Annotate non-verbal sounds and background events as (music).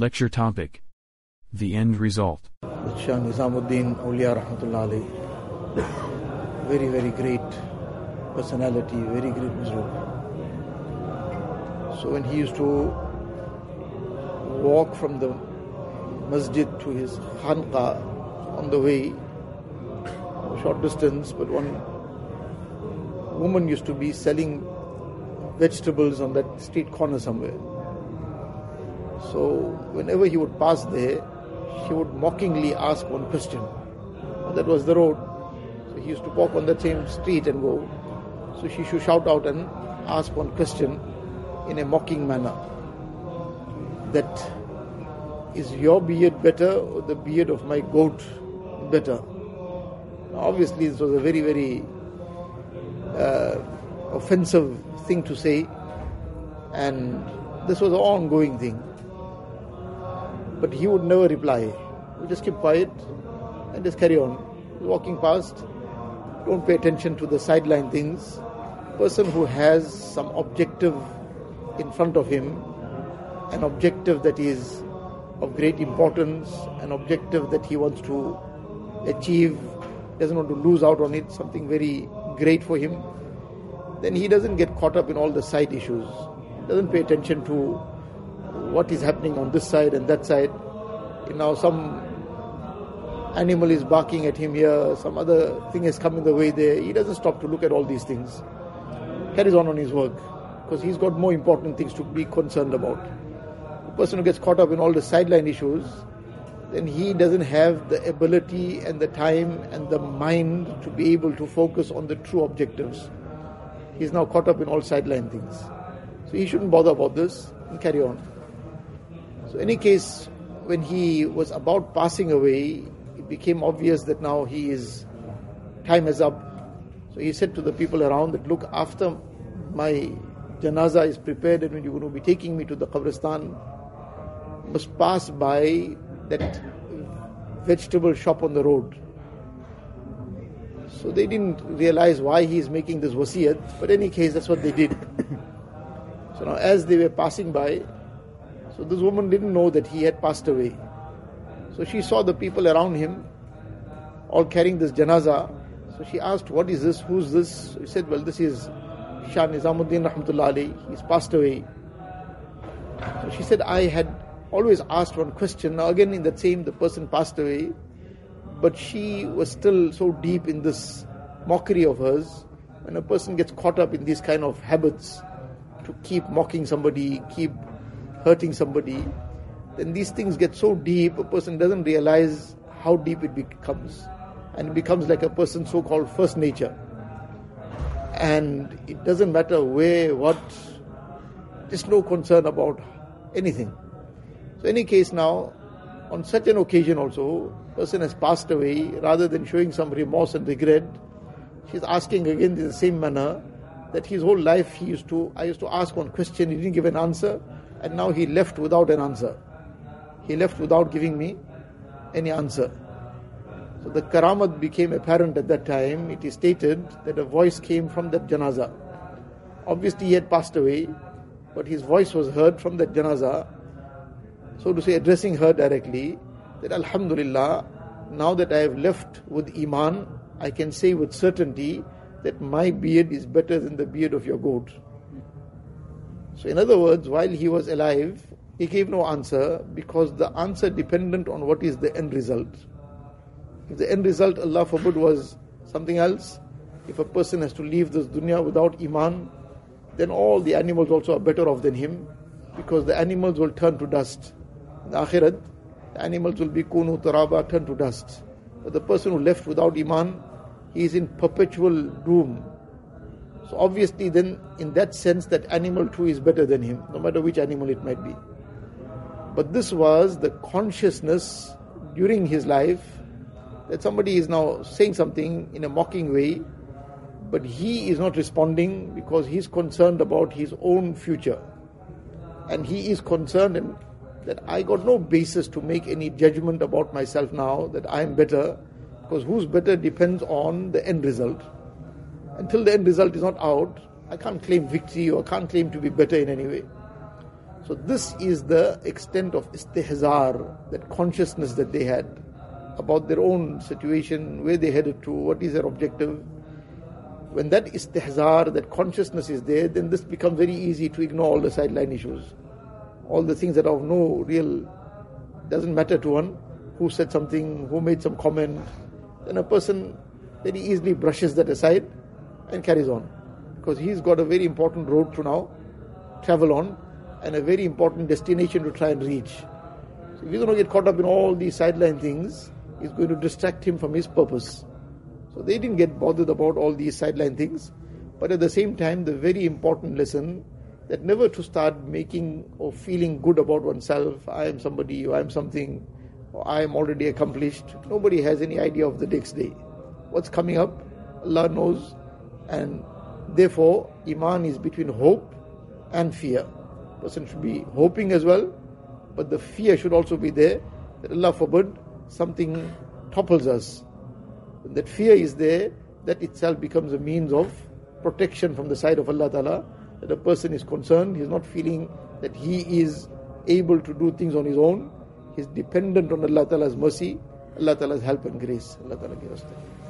Lecture topic The End Result. Shah. Very, very great personality, very great Muslim. So when he used to walk from the masjid to his khanqa on the way, short distance, but one woman used to be selling vegetables on that street corner somewhere. So whenever he would pass there, she would mockingly ask one question. That was the road. So he used to walk on that same street and go. So she should shout out and ask one question in a mocking manner. That is your beard better or the beard of my goat better? Now obviously, this was a very, very uh, offensive thing to say, and this was an ongoing thing. But he would never reply. Would just keep quiet and just carry on. Walking past, don't pay attention to the sideline things. Person who has some objective in front of him, an objective that is of great importance, an objective that he wants to achieve, doesn't want to lose out on it, something very great for him, then he doesn't get caught up in all the side issues. Doesn't pay attention to what is happening on this side and that side. You know, some animal is barking at him here, some other thing has come in the way there. He doesn't stop to look at all these things. Carries on on his work because he's got more important things to be concerned about. The person who gets caught up in all the sideline issues, then he doesn't have the ability and the time and the mind to be able to focus on the true objectives. He's now caught up in all sideline things. So he shouldn't bother about this and carry on. So, in any case, when he was about passing away, it became obvious that now he is time is up. So he said to the people around that look, after my janaza is prepared and when you're going to be taking me to the qabristan, must pass by that vegetable shop on the road. So they didn't realize why he is making this wasiyat, but in any case, that's what they did. (coughs) so now, as they were passing by, so this woman didn't know that he had passed away. So she saw the people around him all carrying this janaza. So she asked, What is this? Who's this? He said, Well, this is Shah Nizamuddin Rahmatullah Alaih. He's passed away. So she said, I had always asked one question. Now, again, in that same, the person passed away, but she was still so deep in this mockery of hers. When a person gets caught up in these kind of habits to keep mocking somebody, keep hurting somebody, then these things get so deep, a person doesn't realize how deep it becomes. And it becomes like a person's so called first nature. And it doesn't matter where, what, just no concern about anything. So, any case now, on such an occasion also, person has passed away, rather than showing some remorse and regret, she's asking again in the same manner that his whole life he used to, I used to ask one question, he didn't give an answer, and now he left without an answer. He left without giving me any answer. So the karamat became apparent at that time. It is stated that a voice came from that janaza. Obviously, he had passed away, but his voice was heard from that janaza. So to say, addressing her directly, that Alhamdulillah, now that I have left with Iman, I can say with certainty that my beard is better than the beard of your goat. So, in other words, while he was alive, he gave no answer because the answer dependent on what is the end result. If the end result, Allah forbid, was something else, if a person has to leave this dunya without Iman, then all the animals also are better off than him because the animals will turn to dust. In the Akhirat, the animals will be kunu turaba, turn to dust. But the person who left without Iman, he is in perpetual doom. So obviously, then, in that sense, that animal too is better than him, no matter which animal it might be. But this was the consciousness during his life that somebody is now saying something in a mocking way, but he is not responding because he is concerned about his own future. And he is concerned and that I got no basis to make any judgment about myself now that I am better, because who's better depends on the end result. Until the end result is not out, I can't claim victory or can't claim to be better in any way. So this is the extent of istihzar, that consciousness that they had about their own situation, where they headed to, what is their objective. When that istihzar, that consciousness is there, then this becomes very easy to ignore all the sideline issues. All the things that are of no real, doesn't matter to one, who said something, who made some comment, then a person very easily brushes that aside and carries on. Because he's got a very important road to now travel on and a very important destination to try and reach. So if he's going to get caught up in all these sideline things, it's going to distract him from his purpose. So they didn't get bothered about all these sideline things. But at the same time, the very important lesson that never to start making or feeling good about oneself, I am somebody, or I am something, or I am already accomplished. Nobody has any idea of the next day. What's coming up, Allah knows. And therefore, Iman is between hope and fear. Person should be hoping as well, but the fear should also be there that Allah forbid something topples us. That fear is there, that itself becomes a means of protection from the side of Allah Ta'ala. That a person is concerned, he's not feeling that he is able to do things on his own. He's dependent on Allah Ta'ala's mercy, Allah Ta'ala's help and grace. Allah Ta'ala give us that.